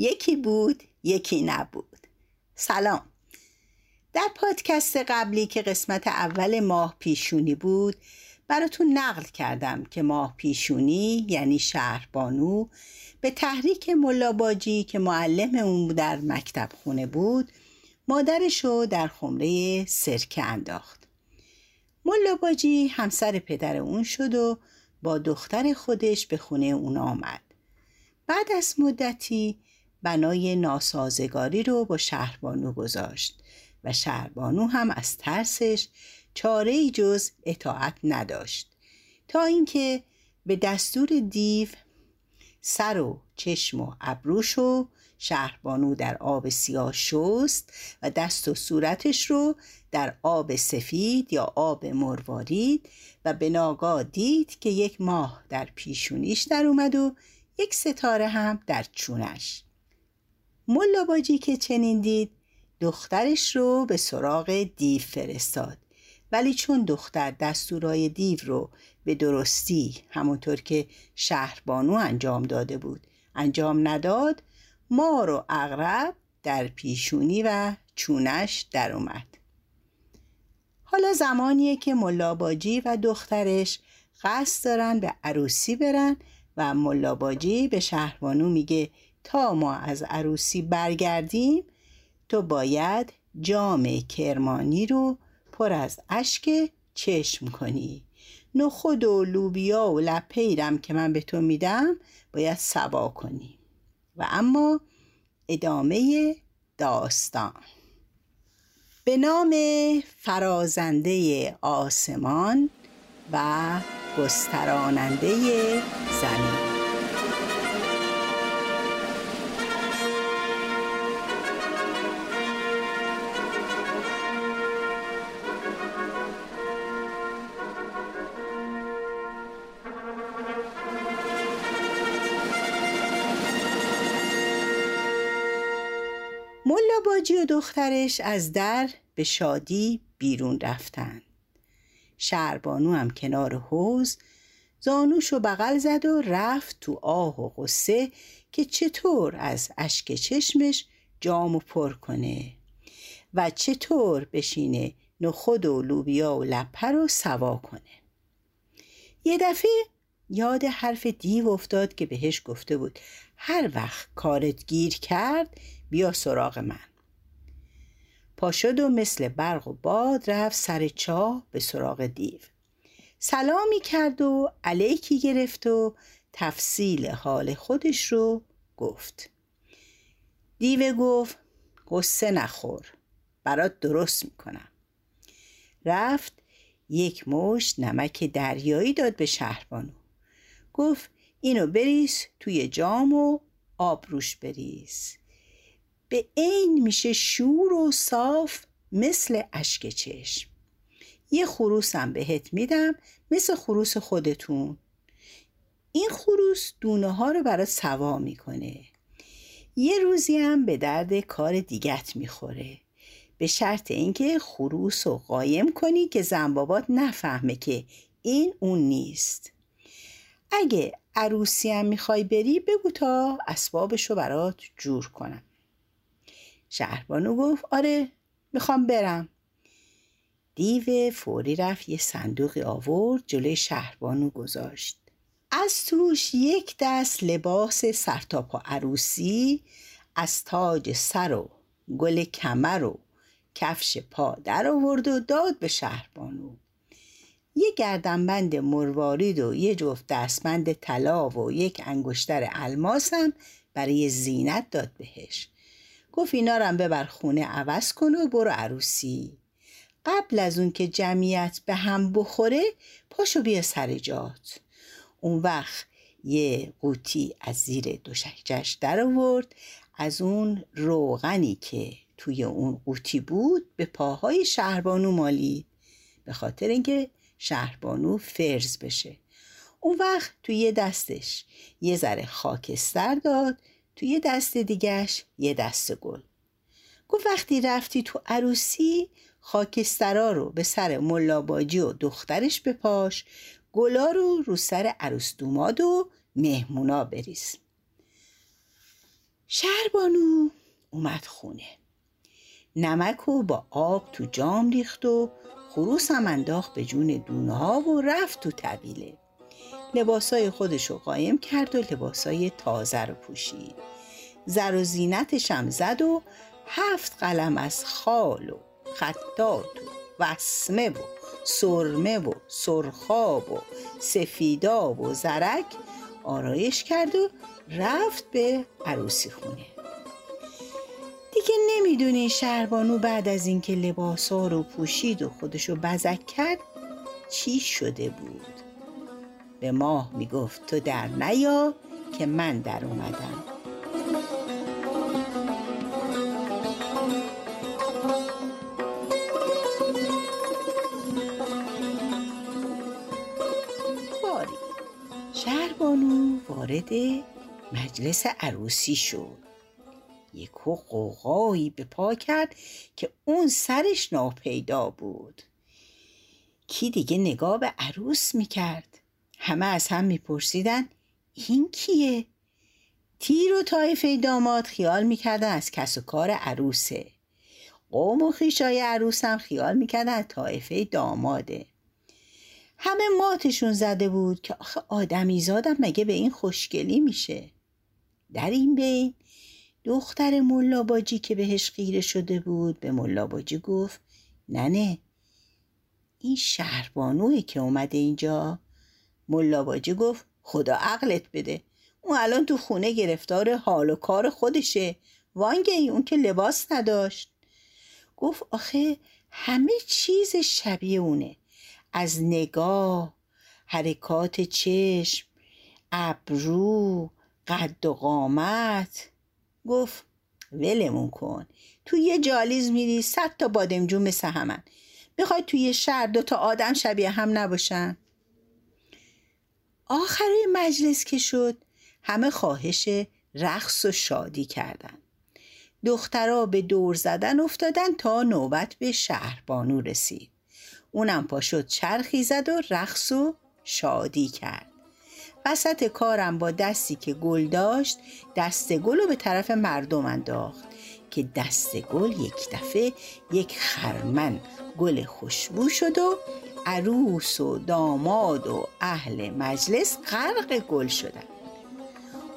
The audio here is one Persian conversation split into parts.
یکی بود یکی نبود. سلام. در پادکست قبلی که قسمت اول ماه پیشونی بود براتون نقل کردم که ماه پیشونی یعنی شهربانو به تحریک ملاباجی که معلم اون در مکتب خونه بود مادرش رو در خمره سرکه انداخت. ملاباجی همسر پدر اون شد و با دختر خودش به خونه اون آمد. بعد از مدتی بنای ناسازگاری رو با شهربانو گذاشت و شهربانو هم از ترسش چاره ای جز اطاعت نداشت تا اینکه به دستور دیو سر و چشم و ابروش و شهربانو در آب سیاه شست و دست و صورتش رو در آب سفید یا آب مروارید و به ناگاه دید که یک ماه در پیشونیش در اومد و یک ستاره هم در چونش. ملاباجی که چنین دید دخترش رو به سراغ دیو فرستاد. ولی چون دختر دستورای دیو رو به درستی همونطور که شهربانو انجام داده بود انجام نداد مار و اغرب در پیشونی و چونش در اومد. حالا زمانیه که ملاباجی و دخترش قصد دارن به عروسی برن و ملاباجی به شهربانو میگه تا ما از عروسی برگردیم تو باید جام کرمانی رو پر از اشک چشم کنی. نخود و لوبیا و لپیرم که من به تو میدم باید سوا کنی. و اما ادامه داستان. به نام فرازنده آسمان و گستراننده زمین. باجی و دخترش از در به شادی بیرون رفتند شهربانو هم کنار حوز زانوش و بغل زد و رفت تو آه و غصه که چطور از اشک چشمش جامو پر کنه و چطور بشینه نخود و لوبیا و لپه رو سوا کنه. یه دفعه یاد حرف دیو افتاد که بهش گفته بود هر وقت کارت گیر کرد بیا سراغ من. پا شد و مثل برق و باد رفت سر چاه به سراغ دیو. سلامی کرد و علیکی گرفت و تفصیل حال خودش رو گفت. دیو گفت قصه نخور برات درست می‌کنم. رفت یک مشت نمک دریایی داد به شهربانو. گفت اینو بریز توی جام و آب روش بریز. به عین میشه شور و صاف مثل اشک چشم. یه خروسم بهت میدم مثل خروس خودتون. این خروس دونه ها رو برای سوا می‌کنه. یه روزی هم به درد کار دیگت می‌خوره. به شرط اینکه خروس رو قایم کنی که زنبابات نفهمه که این اون نیست. اگه عروسی هم می‌خوای بری بگو تا اسبابشو برات جور کنم. شهربانو گفت آره می‌خوام برم. دیو فوری رفت یه صندوقی آورد جلوی شهربانو گذاشت. از توش یک دست لباس سرتاپا عروسی از تاج سر و گل کمر و کفش پا در آورد و داد به شهربانو. یه گردنبند مروارید و یه جفت دستبند طلا و یک انگشتر الماسم برای زینت داد بهش. گفت اینا رو ببر خونه عوض کن و برو عروسی. قبل از اون که جمعیت به هم بخوره پاشو بیا سر جات. اون وقت یه قوطی از زیر دوشکجش در آورد. از اون روغنی که توی اون قوطی بود به پاهای شهربانو مالید. به خاطر اینکه شهربانو فرز بشه. اون وقت توی یه دستش یه ذره خاکستر داد. توی دست دیگش یه دست گل. گفت وقتی رفتی تو عروسی خاکسترا رو به سر ملاباجی و دخترش بپاش گلا رو رو سر عروس دوماد و مهمونا بریز. شهربانو اومد خونه. نمک و با آب تو جام ریخت و خروس هم انداخت به جون دونه ها و رفت تو طویله لباسای خودش رو قایم کرد و لباسای تازه رو پوشید. زر و زینتش هم زد و هفت قلم از خال و خطات و وسمه و سرمه و سرخاب و سفیداب و زرک آرایش کرد و رفت به عروسی خونه. دیگه نمی‌دونی شهربانو بعد از اینکه لباسا رو پوشید و خودشو بزک کرد چی شده بود. به ماه می‌گفت تو در نیا که من در اومدم. باری. شهربانو وارد مجلس عروسی شد. یکو قوقایی به پا کرد که اون سرش ناپیدا بود. کی دیگه نگاه به عروس می‌کرد؟ همه از هم میپرسیدن این کیه؟ تیر و طایفه داماد خیال می‌کردن از کس و کار عروسه. قوم و خیشای عروس هم خیال می‌کردن از طایفه داماده. همه ماتشون زده بود که آخه آدمی زادم مگه به این خوشگلی میشه؟ در این بین دختر ملاباجی که بهش خیره شده بود به ملاباجی گفت ننه این شهربانوی که اومده اینجا. ملاباجی گفت خدا عقلت بده. اون الان تو خونه گرفتار حال و کار خودشه. وانگهی اون که لباس نداشت. گفت آخه همه چیز شبیه اونه. از نگاه حرکات چشم ابرو قد و قامت. گفت ولمون کن. تو یه جالیز میری صد تا بادمجون مثل همن. توی یه شهر دو تا آدم شبیه هم نباشن. آخرای مجلس که شد همه خواهش رقص و شادی کردن. دخترها به دور زدن افتادن تا نوبت به شهربانو رسید. اونم پا شد چرخی زد و رقص و شادی کرد. وسط کارم با دستی که گل داشت دست گل رو به طرف مردم انداخت که دست گل یک دفعه یک خرمن گل خوشبو شد و عروس و داماد و اهل مجلس غرق گل شدن.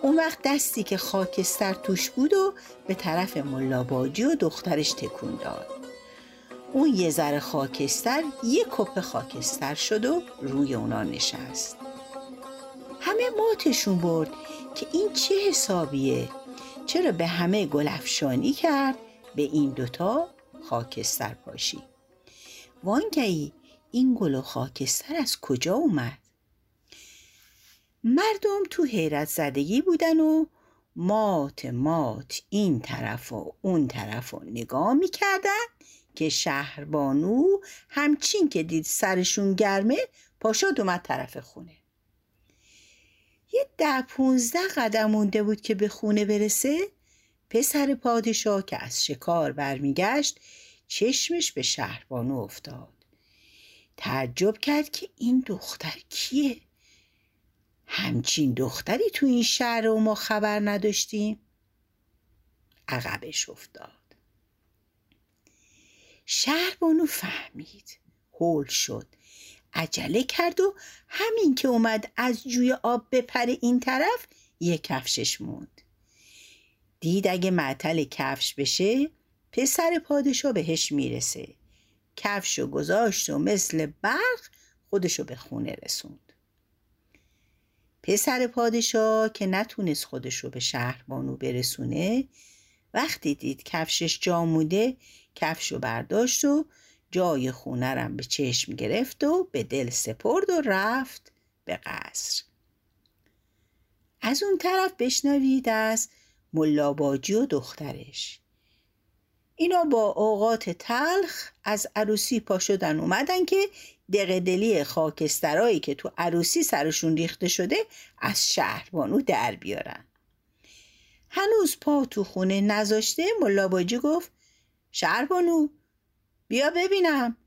اون وقت دستی که خاکستر توش بود و به طرف ملاباجی و دخترش تکون داد. اون یه ذره خاکستر یه کپ خاکستر شد و روی اونا نشست. همه ماتشون برد که این چه حسابیه؟ چرا به همه گلفشانی کرد به این دوتا خاکستر پاشی؟ وانگهی این گل و خاکستر از کجا اومد؟ مردم تو حیرت زدگی بودن و مات مات این طرف و اون طرف و نگاه می‌کردن که شهربانو همچین که دید سرشون گرمه پاشاد اومد طرف خونه. یه ده پونزده قدم مونده بود که به خونه برسه پسر پادشاه که از شکار برمیگشت چشمش به شهربانو افتاد. تعجب کرد که این دختر کیه؟ همچین دختری تو این شهر و ما خبر نداشتیم. عقبش افتاد. شهربانو فهمید. هول شد. عجله کرد و همین که اومد از جوی آب بپره این طرف یه کفشش موند. دید اگه معطل کفش بشه پسر پادشاه بهش می‌رسه. کفشو گذاشت و مثل برق خودشو به خونه رسوند. پسر پادشاه که نتونست خودشو به شهربانو برسونه وقتی دید کفشش جاموده کفشو برداشت و جای خونرم به چشم گرفت و به دل سپرد و رفت به قصر. از اون طرف بشنوید از ملاباجی و دخترش. اینا با اوقات تلخ از عروسی پا شدن اومدن که دقدلی خاکسترایی که تو عروسی سرشون ریخته شده از شهربانو در بیارن. هنوز پا تو خونه نذاشته ملاباجی گفت شهربانو بیا ببینم.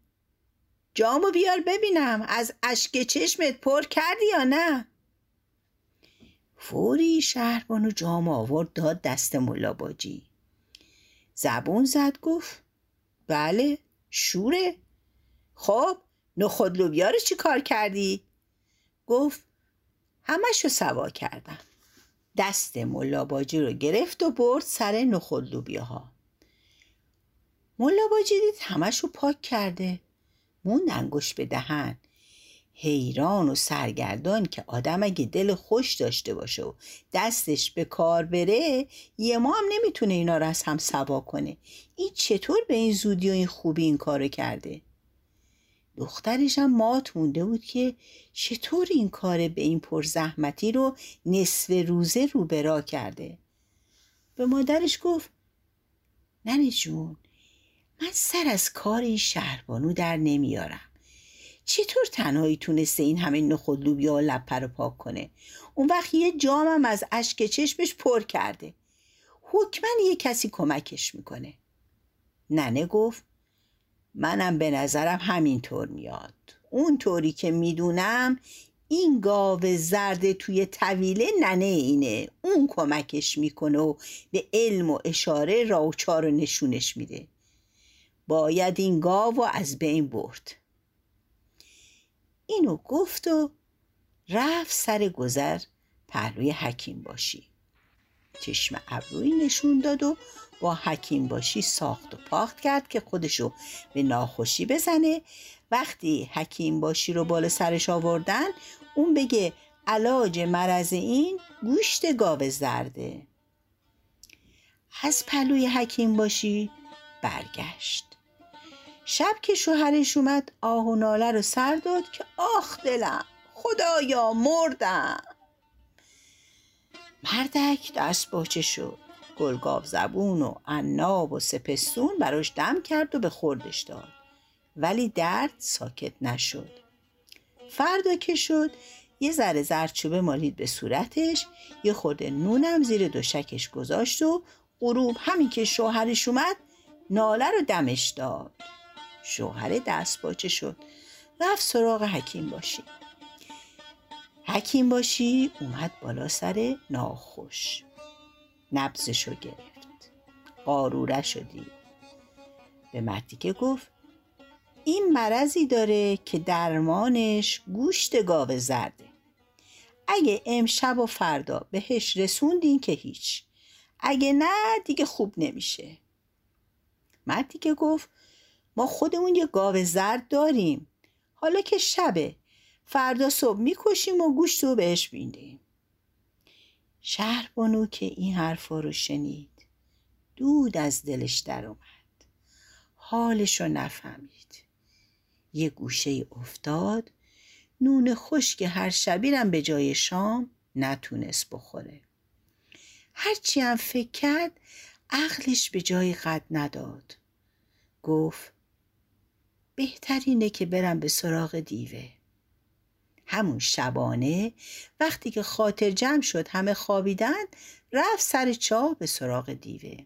جامو بیار ببینم. از اشک چشمت پر کردی یا نه؟ فوری شهربانو جام آورد داد دست ملاباجی زبون زد گفت بله شوره. خب نخود لوبیا رو چی کار کردی؟ گفت همشو سوا کردم. دست ملاباجی رو گرفت و برد سر نخود لوبیاها ملاباجی دید همشو پاک کرده. موند انگوش به دهن. حیران و سرگردان که آدم اگه دل خوش داشته باشه و دستش به کار بره یه ما هم نمی‌تونه اینا رو از هم سوا کنه. این چطور به این زودی و این خوبی این کارو کرده؟ دخترش هم مات مونده بود که چطور این کار به این پرزحمتی رو نصف روزه رو برا کرده. به مادرش گفت ننه جون من سر از کار این شهربانو در نمیارم. چطور تنهایی تونسته این همه نخود لوبیا و لپه رو پاک کنه؟ اون وقت یه جامم از اشک چشمش پر کرده. حکما یه کسی کمکش می‌کنه. ننه گفت منم به نظرم همینطور میاد. اون طوری که می‌دونم این گاو زرد توی طویله ننه اینه. اون کمکش می‌کنه و به علم و اشاره راوچار رو نشونش میده. باید این گاو از بین برد. اینو گفت و رفت سر گذر پهلوی حکیم باشی. چشم ابروی نشون داد و با حکیم باشی ساخت و پاخت کرد که خودشو به ناخوشی بزنه. وقتی حکیم باشی رو بالا سرش آوردن اون بگه علاج مرض این گوشت گاو زرده. از پلوی حکیم باشی برگشت. شب که شوهرش اومد آه و ناله رو سر داد که آخ دلم خدایا مردم. مردک دست باچه شد گلگاو زبون و عناب و سپستون براش دم کرد و به خوردش داد. ولی درد ساکت نشد. فردا که شد یه ذره زردچوبه مالید به صورتش یه خورده نونم زیر دوشکش گذاشت و غروب همین که شوهرش اومد ناله رو دمش داد. شوهر دست باچه شد. رفت سراغ حکیم باشی. حکیم باشی اومد بالا سر ناخوش. نبزشو گرفت. قاروره شدی. به مردیکه گفت این مرضی داره که درمانش گوشت گاو زرده. اگه امشب و فردا بهش رسوندین که هیچ. اگه نه دیگه خوب نمیشه. مردی که گفت ما خودمون یه گاو زرد داریم. حالا که شبه فردا صبح می‌کشیم و گوشت رو بهش بیندیم شهر بانو که این حرفا رو شنید. دود از دلش در اومد. حالش رو نفهمید. یه گوشه افتاد. نون خشک هر شبیرم به جای شام نتونست بخوره. هرچی هم فکر کرد عقلش به جای قد نداد. گفت بهترینه که برم به سراغ دیوه. همون شبانه وقتی که خاطر جمع شد همه خوابیدن رفت سر چاه به سراغ دیوه.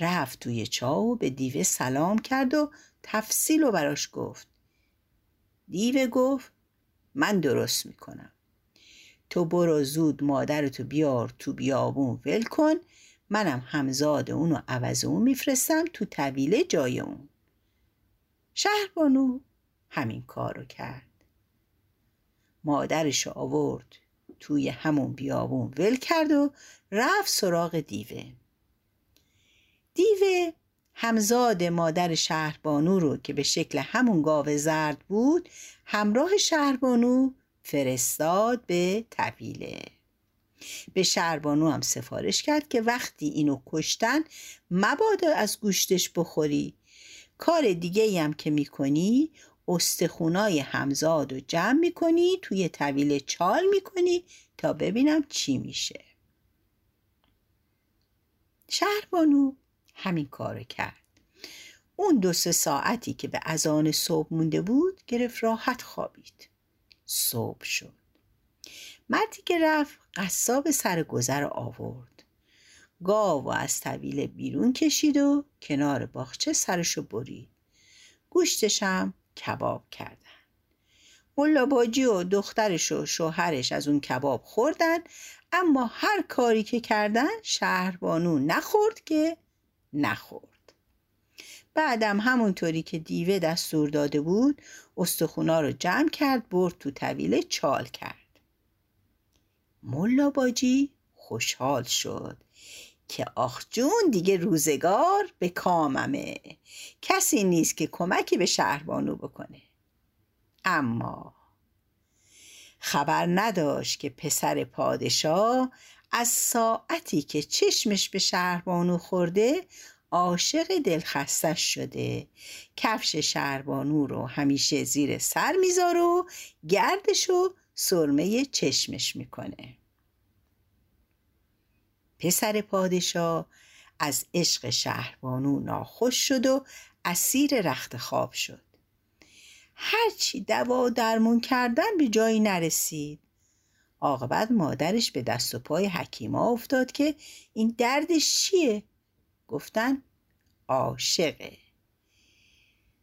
رفت توی چاه و به دیوه سلام کرد و تفصیل و براش گفت. دیوه گفت من درست می‌کنم. تو برو زود مادرتو بیار تو بیابون ول کن. منم همزاد اونو عوض اون میفرستم تو طویله جای اون. شهربانو همین کار رو کرد. مادرش آورد توی همون بیابون ول کرد و رفت سراغ دیوه. دیوه همزاد مادر شهربانو رو که به شکل همون گاو زرد بود همراه شهربانو فرستاد به طویله به شهربانو هم سفارش کرد که وقتی اینو کشتن مبادا از گوشتش بخوری. کار دیگه هم که می‌کنی استخونای همزاد و جمع می‌کنی توی طویل چال می‌کنی تا ببینم چی میشه. شهربانو همین کار کرد. اون دو سه ساعتی که به اذان صبح مونده بود گرفت راحت خوابید. صبح شد. مردی که رفت قصاب سر گذر آورد. گاو و از طویل بیرون کشید و کنار باغچه سرشو برید. گوشتشم کباب کردن. ملاباجی و دخترش و شوهرش از اون کباب خوردن اما هر کاری که کردن شهربانو نخورد که نخورد. بعدم همونطوری که دیوه دستور داده بود استخونا رو جمع کرد برد تو طویله چال کرد. ملا باجی خوشحال شد. که آخ جون دیگه روزگار به کاممه. کسی نیست که کمکی به شهربانو بکنه. اما خبر نداشت که پسر پادشاه از ساعتی که چشمش به شهربانو خورده عاشق دلخستش شده. کفش شهربانو رو همیشه زیر سر می‌ذاره و گردش و سرمه چشمش می‌کنه. پسر پادشاه از عشق شهربانو ناخوش شد و اسیر رخت خواب شد. هرچی دوا درمون کردن به جایی نرسید. عاقبت مادرش به دست و پای حکیما افتاد که این دردش چیه؟ گفتن عاشقه.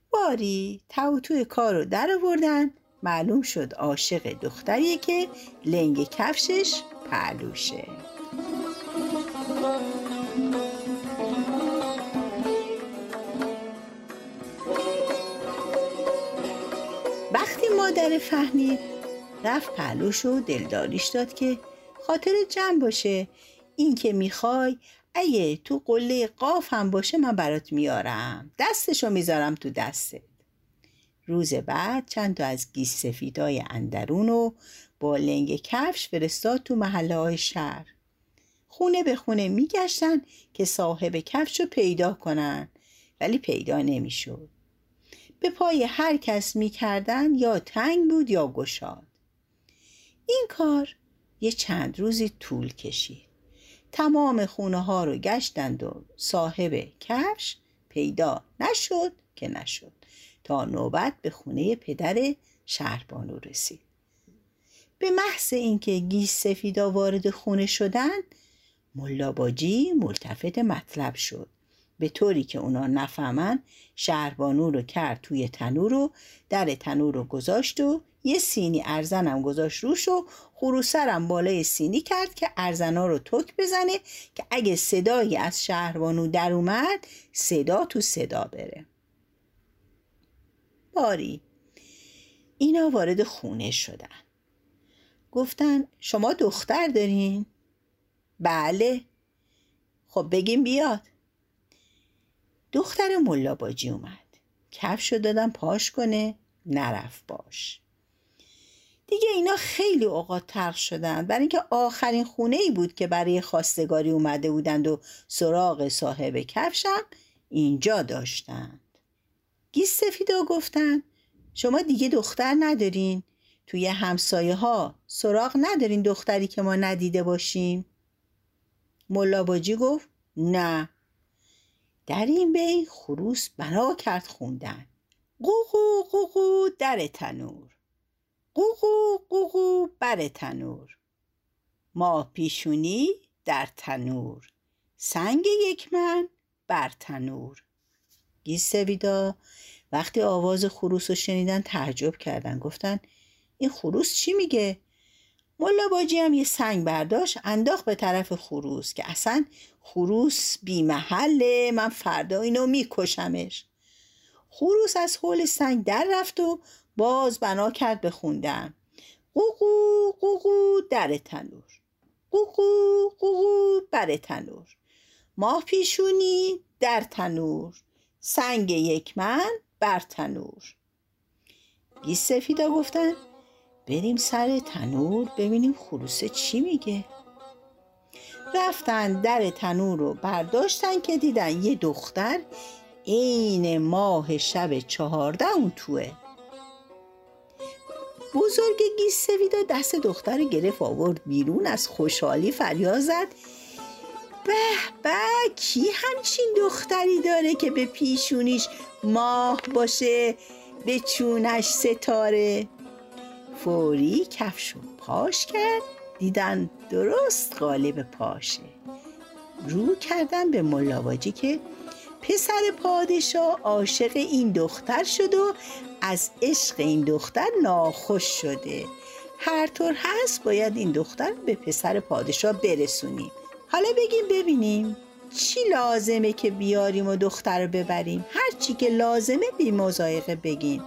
باری توتوی کار رو در آوردن. معلوم شد عاشق دختریه که لنگ کفشش پهلوشه. مادر فهمید رفت پهلوش و دلداریش داد که خاطر جمع باشه. این که می‌خوای اگه تو قله قاف هم باشه من برات میارم. دستشو می‌ذارم تو دستت. روز بعد چند تا از گیس سفیدای اندرون و با لنگ کفش فرستاد تو محله های شهر. خونه به خونه میگشتن که صاحب کفش رو پیدا کنن. ولی پیدا نمی‌شد. به پای هر کس می‌کردن یا تنگ بود یا گشاد. این کار یه چند روزی طول کشید. تمام خونه ها رو گشتند و صاحب کفش پیدا نشد که نشد تا نوبت به خونه پدر شهربانو رسید. به محض اینکه گیس سفیدا وارد خونه شدند ملاباجی ملتفت مطلب شد. به طوری که اونا نفهمن شهربانو رو کرد توی تنور رو در تنور رو گذاشت و یه سینی ارزنم گذاشت روش و خروسرم بالای سینی کرد که ارزنا رو تک بزنه که اگه صدایی از شهربانو در اومد صدا تو صدا بره. باری. اینا وارد خونه شدن. گفتن شما دختر دارین؟ بله. خب بگیم بیاد. دختر ملاباجی اومد. کفش رو دادم پاش کنه نرفت باش. دیگه اینا خیلی اوقات ترخ شدن. برای اینکه آخرین خونه ای بود که برای خواستگاری اومده بودند و سراغ صاحب کفشم اینجا داشتند. گیس سفیدا گفتن شما دیگه دختر ندارین. توی همسایه ها سراغ ندارین دختری که ما ندیده باشیم. ملاباجی گفت نه. در این بین خروس بنا کرد خوندن. قوقو قوقو در تنور. قوقو قوقو بر تنور. ما پیشونی در تنور. سنگ یک من بر تنور. گیس سویدا وقتی آواز خروس رو شنیدن تعجب کردن. گفتن این خروس چی میگه؟ ملا باجی هم یه سنگ برداشت انداخت به طرف خروس که اصلا خروس بی محله من فردا اینو میکشمش. خروس از حول سنگ در رفت و باز بنا کرد به خوندن. قوقو قوقو در تنور. قوقو قوقو بر تنور. ماه پیشونی در تنور. سنگ یک من بر تنور. گیس سفیدا گفتن بریم سر تنور ببینیم خروسه چی میگه. رفتن در تنور رو برداشتن که دیدن یه دختر عین ماه شب چهارده اون توه. بزرگ گیس سویدا دست دختر گرفت آورد بیرون از خوشحالی فریاد زد. به به کی همچین دختری داره که به پیشونیش ماه باشه به چونش ستاره؟ فوری کفشو پاش کرد. دیدن درست قالب پاشه. رو کردن به ملاواجی که پسر پادشاه عاشق این دختر شد و از عشق این دختر ناخوش شده. هر طور هست باید این دختر به پسر پادشاه برسونیم. حالا بگیم ببینیم چی لازمه که بیاریم و دختر رو ببریم. هر چی که لازمه بی مزایقه بگین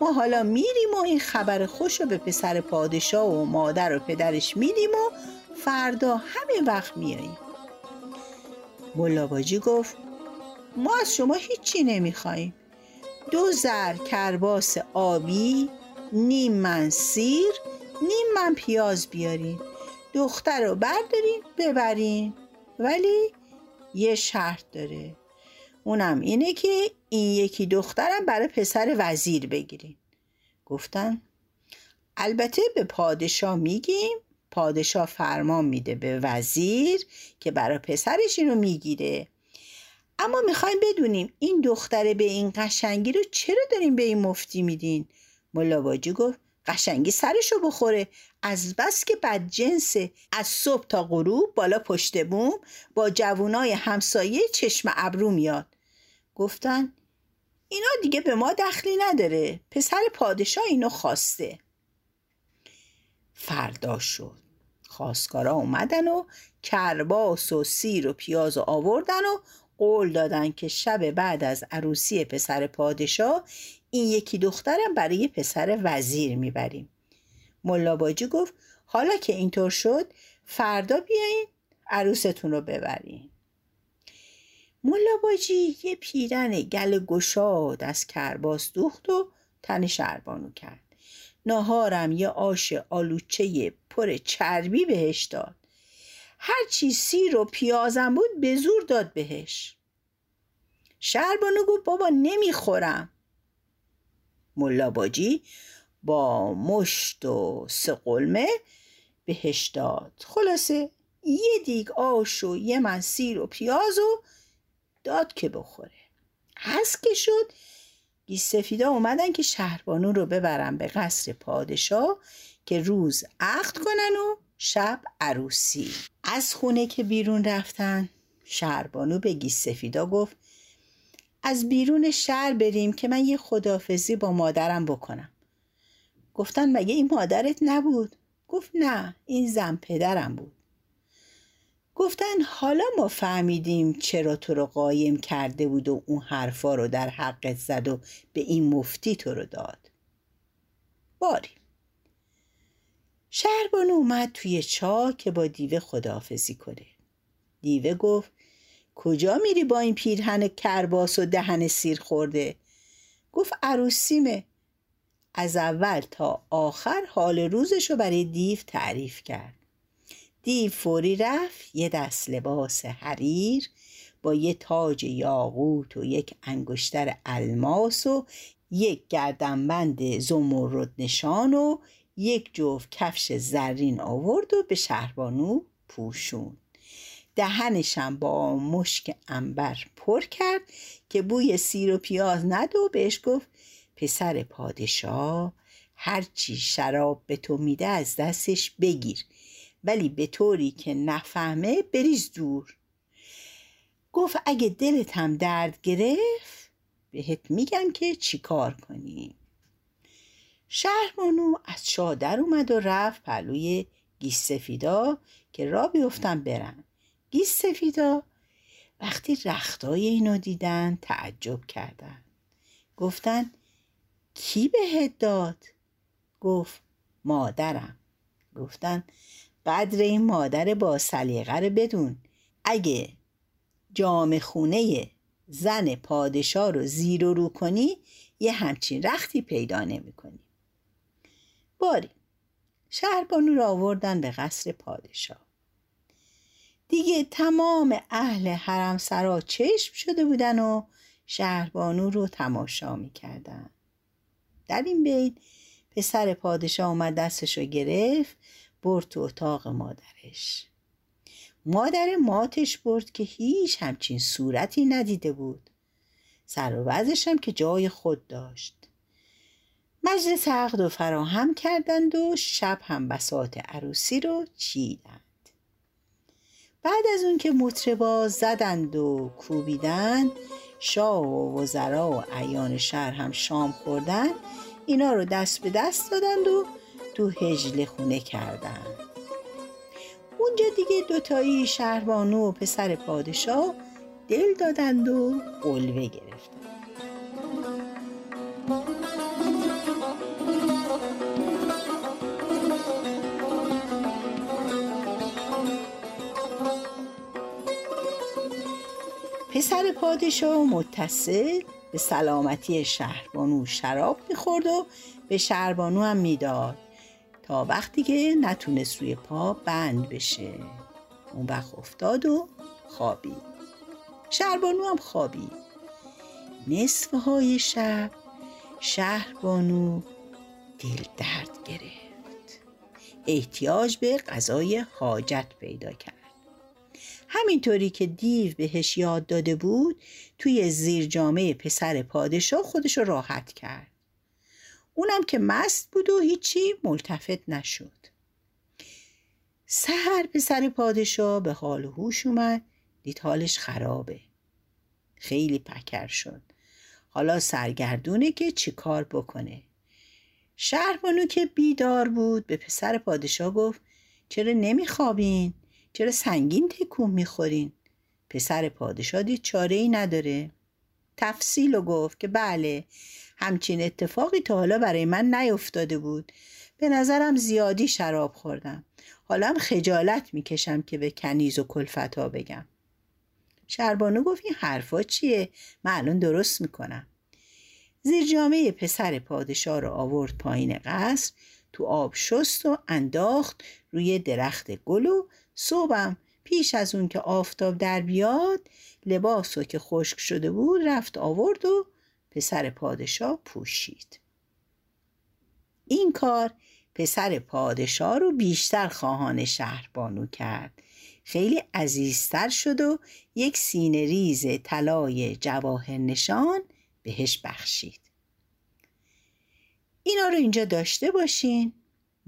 ما حالا میریم و این خبر خوش رو به پسر پادشاه و مادر و پدرش میدیم و فردا همین وقت میاییم. ملاباجی گفت ما از شما هیچی نمی‌خوایم دو زر کرباس آبی نیم من سیر نیم من پیاز بیارین. دختر رو بردارین ببرین. ولی یه شرط داره. اونم اینه که این یکی دخترم برای پسر وزیر بگیرین. گفتن البته به پادشاه میگیم پادشاه فرمان میده به وزیر که برای پسرش اینو می‌گیره. اما می‌خوایم بدونیم این دختره به این قشنگی رو چرا داریم به این مفتی میدین؟ ملاواجی گفت قشنگی سرشو بخوره. از بس که بد جنسه از صبح تا غروب بالا پشت بوم با جوونای همسایه چشم ابرو میاد. گفتن اینا دیگه به ما دخلی نداره. پسر پادشاه اینو خواسته. فردا شد. خواستگارا اومدن و کرباس و سیر و پیاز و آوردن و قول دادن که شب بعد از عروسی پسر پادشاه این یکی دخترم برای پسر وزیر می‌بریم. ملاباجی گفت حالا که اینطور شد فردا بیاین عروستون رو ببرین. ملاباجی یه پیرن گل گشاد از کرباس دوخت و تن شربانو کرد. ناهارم یه آش آلوچه پر چربی بهش داد. هرچی سیر و پیازم بود به زور داد بهش. شربانو گفت بابا نمی‌خورم. ملاباجی با مشت و سقلمه بهش داد. خلاصه یه دیگ آش و یه من سیر و پیاز و داد که بخوره. هست که شد. سفیدا اومدن که شهربانو رو ببرن به قصر پادشاه که روز عقد کنن و شب عروسی. از خونه که بیرون رفتن شهربانو به سفیدا گفت از بیرون شهر بریم که من یه خدافزی با مادرم بکنم. گفتن مگه این مادرت نبود؟ گفت نه این زن پدرم بود. گفتن حالا ما فهمیدیم چرا تو رو قایم کرده بود و اون حرفا رو در حقت زد و به این مفتی تو رو داد. باری. شهربانو اومد توی چاه که با دیوه خداحافظی کنه. دیوه گفت کجا میری با این پیرهن کرباس و دهن سیر خورده؟ گفت عروسیمه از اول تا آخر حال روزش رو برای دیو تعریف کرد. دیو فوری رفت یه دست لباس حریر با یه تاج یاقوت و یک انگشتر الماس و یک گردنبند زمرد نشان و یک جفت کفش زرین آورد و به شهربانو پوشون دهنشم با مشک انبر پر کرد که بوی سیر و پیاز ند و بهش گفت پسر پادشاه هرچی شراب به تو میده از دستش بگیر. ولی به طوری که نفهمه بریز دور. گفت اگه دلت هم درد گرفت بهت میگم که چیکار کنی؟ شهرمانو از چادر اومد و رفت پلوی گیس سفیدا که را بیفتن برن. گیس سفیدا وقتی رختای اینو دیدن تعجب کردن. گفتن کی بهت داد؟ گفت مادرم. گفتن قدر این مادر با سلیقه رو بدون. اگه جام خونه زن پادشاه رو زیر و رو کنی یه همچین رختی پیدا نمی کنی باری. شهربانو را آوردن به قصر پادشاه. دیگه تمام اهل حرم سرا چشم شده بودن و شهربانو رو تماشا می‌کردن. در این بین پسر پادشاه اومد دستش رو گرفت. برد تو اتاق مادرش. مادر ماتش برد که هیچ همچین صورتی ندیده بود. سر و هم که جای خود داشت. مجلس عقد و فراهم کردند و شب هم بسات عروسی رو چیدند. بعد از اون که مطربا زدند و کوبیدند شاه و وزرا و ایان شهر هم شام خوردن اینا رو دست به دست دادند و تو هجل خونه کردند اونجا دیگه دوتایی شهربانو و پسر پادشاه دل دادند و قلوه گرفتند پسر پادشاه متصل به سلامتی شهربانو شراب می‌خورد و به شهربانو هم می‌داد. تا وقتی که نتونست روی پا بند بشه. اون وقت افتاد و خوابید شهربانو هم خوابید نصف های شب شهربانو دل درد گرفت. احتیاج به غذای حاجت پیدا کرد. همینطوری که دیو بهش یاد داده بود توی زیر جامعه پسر پادشاه خودش راحت کرد. اونم که مست بود و هیچی ملتفت نشد. سهر پسر پادشاه به حال و هوش اومد دید حالش خرابه. خیلی پکر شد. حالا سرگردونه که چیکار بکنه. شهربانو که بیدار بود به پسر پادشاه گفت چرا نمیخوابین؟ چرا سنگین تکون می‌خورین؟ پسر پادشاه دید چاره ای نداره. تفصیل و گفت که بله همچین اتفاقی تا حالا برای من نیفتاده بود. به نظرم زیادی شراب خوردم. حالا هم خجالت می‌کشم که به کنیز و کلفتا بگم. شربانو گفت این حرفا چیه؟ من الان درست می‌کنم. زیر جامعه پسر پادشاه رو آورد پایین قصر تو آب شست و انداخت روی درخت گل و صبحم پیش از اون که آفتاب در بیاد لباس که خشک شده بود رفت آورد و پسر پادشاه پوشید. این کار پسر پادشاه رو بیشتر خواهان شهر بانو کرد. خیلی عزیزتر شد و یک سینه ریز طلای جواهر نشان بهش بخشید. اینا رو اینجا داشته باشین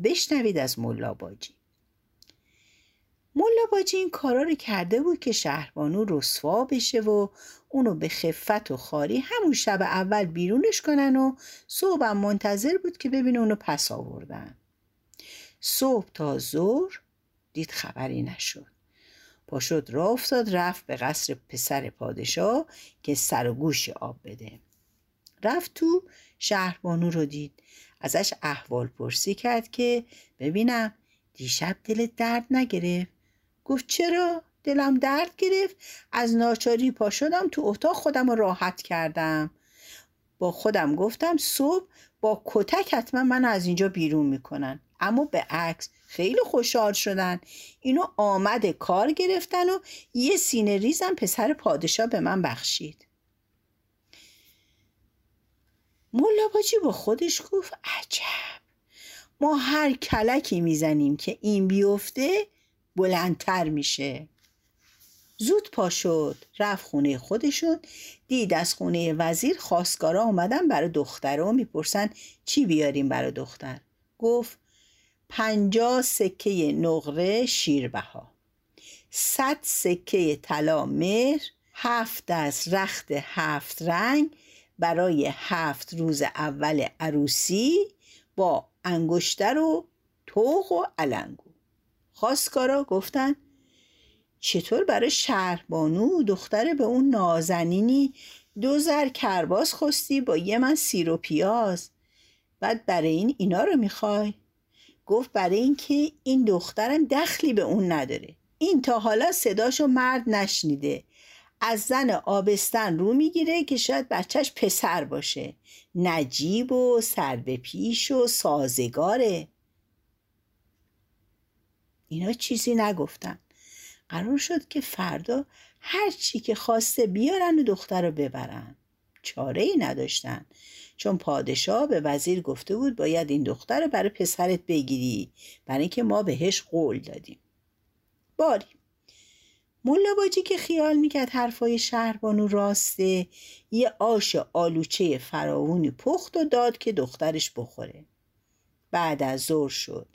بشنوید از ملا باجی. ملا باجی این کارا رو کرده بود که شهربانو رسوا بشه و اونو به خفت و خاری همون شب اول بیرونش کنن و صبحم منتظر بود که ببینه اونو پس آوردن. صبح تا ظهر دید خبری نشد. پاشد را افتاد رفت به قصر پسر پادشاه که سر و گوش آب بده. رفت تو شهربانو رو دید. ازش احوال پرسی کرد که ببینم دیشب دل درد نگرفت؟ گفت چرا؟ دلم درد گرفت. از ناچاری پا شدم تو اتاق خودم راحت کردم. با خودم گفتم صبح با کتک حتما من از اینجا بیرون می‌کنن. اما به عکس خیلی خوشحال شدن. اینو آمد کار گرفتن و یه سینه ریزم پسر پادشاه به من بخشید. مولا باجی با خودش گفت عجب. ما هر کلکی می‌زنیم که این بیفته بلندتر میشه. زود پا شد رفت خونه خودشون. دید از خونه وزیر خواستگارا اومدن برای دختره و می‌پرسن چی بیاریم برای دختر. گفت پنجاه سکه نقره شیربها صد سکه طلا مهر هفت از رخت هفت رنگ برای هفت روز اول عروسی با انگشتر و توق و علنگو خواستگارا گفتن چطور برای شهربانو دختر به اون نازنینی دو زر کرباس خواستی با یه من سیر و پیاز؟ بعد برای این اینا رو می‌خوای؟ گفت برای اینکه این دخترم دخلی به اون نداره. این تا حالا صداشو مرد نشنیده. از زن آبستن رو می‌گیره که شاید بچهش پسر باشه. نجیب و سر به پیش و سازگاره. اینا چیزی نگفتن. قرار شد که فردا هر چی که خواسته بیارن و دختر رو ببرن. چاره ای نداشتن. چون پادشاه به وزیر گفته بود باید این دختر رو برای پسرت بگیری. برای اینکه ما بهش قول دادیم. باری. ملا باجی که خیال می‌کرد حرفای شهربانو راسته یه آش آلوچه فراونی پخت و داد که دخترش بخوره. بعد از ظهر شد.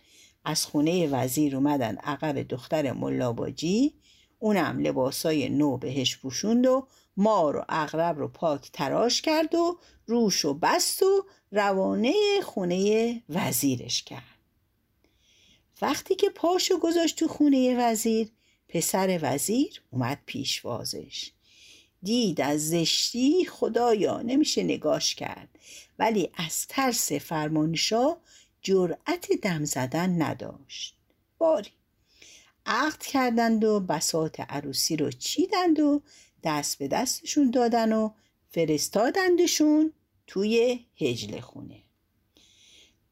از خونه وزیر اومدن عقب دختر ملاباجی اونم لباسای نو بهش پوشوند و مار و اغرب رو پاک تراش کرد و روش و بست و روانه خونه وزیرش کرد. وقتی که پاشو گذاشت تو خونه وزیر پسر وزیر اومد پیشوازش دید از زشتی خدایا نمیشه نگاش کرد. ولی از ترس فرمانشاه جرأت دم زدن نداشت. باری. عقد کردند و بسات عروسی رو چیدند و دست به دستشون دادن و فرستادندشون توی هجل خونه.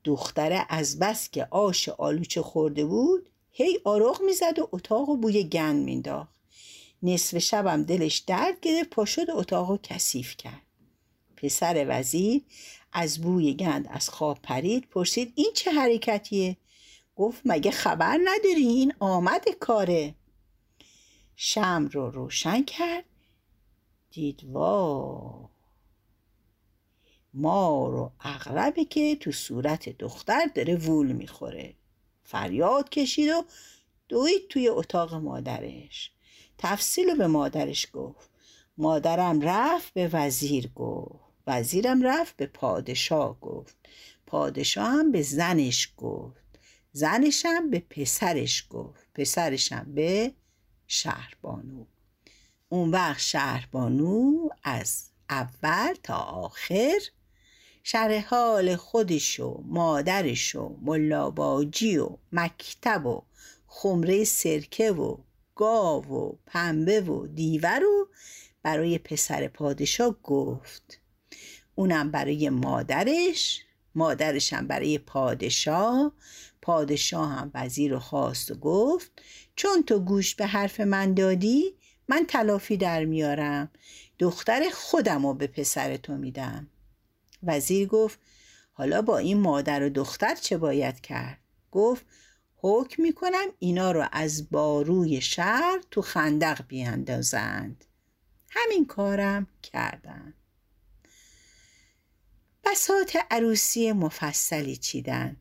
دختره از بس که آش آلوچه خورده بود هی آرغ می‌زد و اتاق و بوی گند مینداخت نصف شبم دلش درد گرفت پا شد اتاق و کثیف کرد. پسر وزیر از بوی گند از خواب پرید پرسید این چه حرکتیه؟ گفت مگه خبر نداری؟ این آمد کاره. شم رو روشن کرد دید وا مار و اغربی که تو صورت دختر داره وول می‌خوره. فریاد کشید و دوید توی اتاق مادرش. تفصیل رو به مادرش گفت. مادرم رفت به وزیر گفت. وزیرم رفت به پادشاه گفت. پادشاه هم به زنش گفت. زنشم به پسرش گفت. پسرشم به شهربانو. اون وقت شهربانو از اول تا آخر شرح حال خودش و مادرش و ملاباجی و مکتب و خمره سرکه و گاو و پنبه و دیوه رو برای پسر پادشاه گفت. اونم برای مادرش مادرشم برای پادشاه. پادشاه هم وزیر خواست و گفت چون تو گوش به حرف من دادی من تلافی در میارم. دختر خودم رو به پسر تو میدم. وزیر گفت حالا با این مادر و دختر چه باید کرد؟ گفت حکم می‌کنم اینا رو از باروی شهر تو خندق بیاندازند. همین کارم کردن بسات عروسی مفصلی چیدن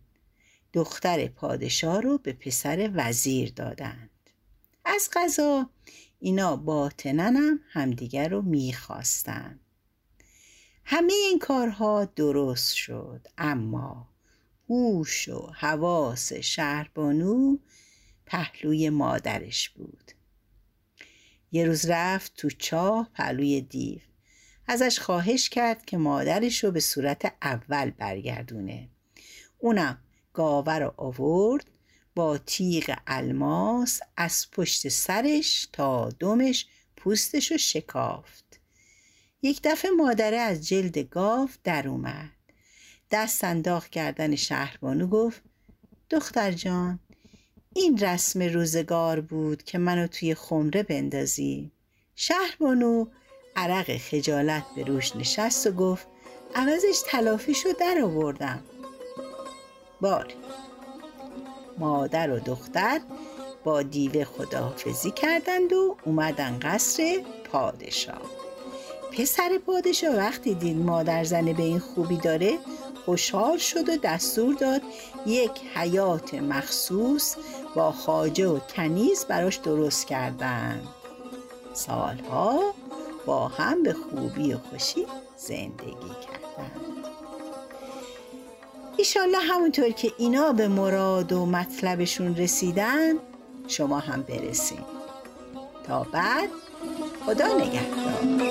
دختر پادشاه رو به پسر وزیر دادند. از غذا اینا باطننم همدیگر رو می‌خواستند. همه این کارها درست شد اما هوش و حواس شهربانو پهلوی مادرش بود. یه روز رفت تو چاه پهلوی دیو. ازش خواهش کرد که مادرش رو به صورت اول برگردونه. اونم گاوه رو آورد با تیغ الماس از پشت سرش تا دمش پوستش رو شکافت. یک دفعه مادره از جلد گاو در اومد. دست انداخت کردن شهربانو گفت دختر جان این رسم روزگار بود که منو توی خمره بندازی. شهربانو عرق خجالت به روش نشست و گفت عوضش تلافیشو در آوردم. باری. مادر و دختر با دیوه خداحافظی کردند و اومدن قصر پادشاه. پسر پادشاه وقتی دید مادر زنه به این خوبی داره خوشحال شد و دستور داد یک حیات مخصوص با خاجه و کنیز براش درست کردن. سالها با هم به خوبی و خوشی زندگی کردند ایشالله همونطور که اینا به مراد و مطلبشون رسیدن شما هم برسین. تا بعد خدا نگهدار.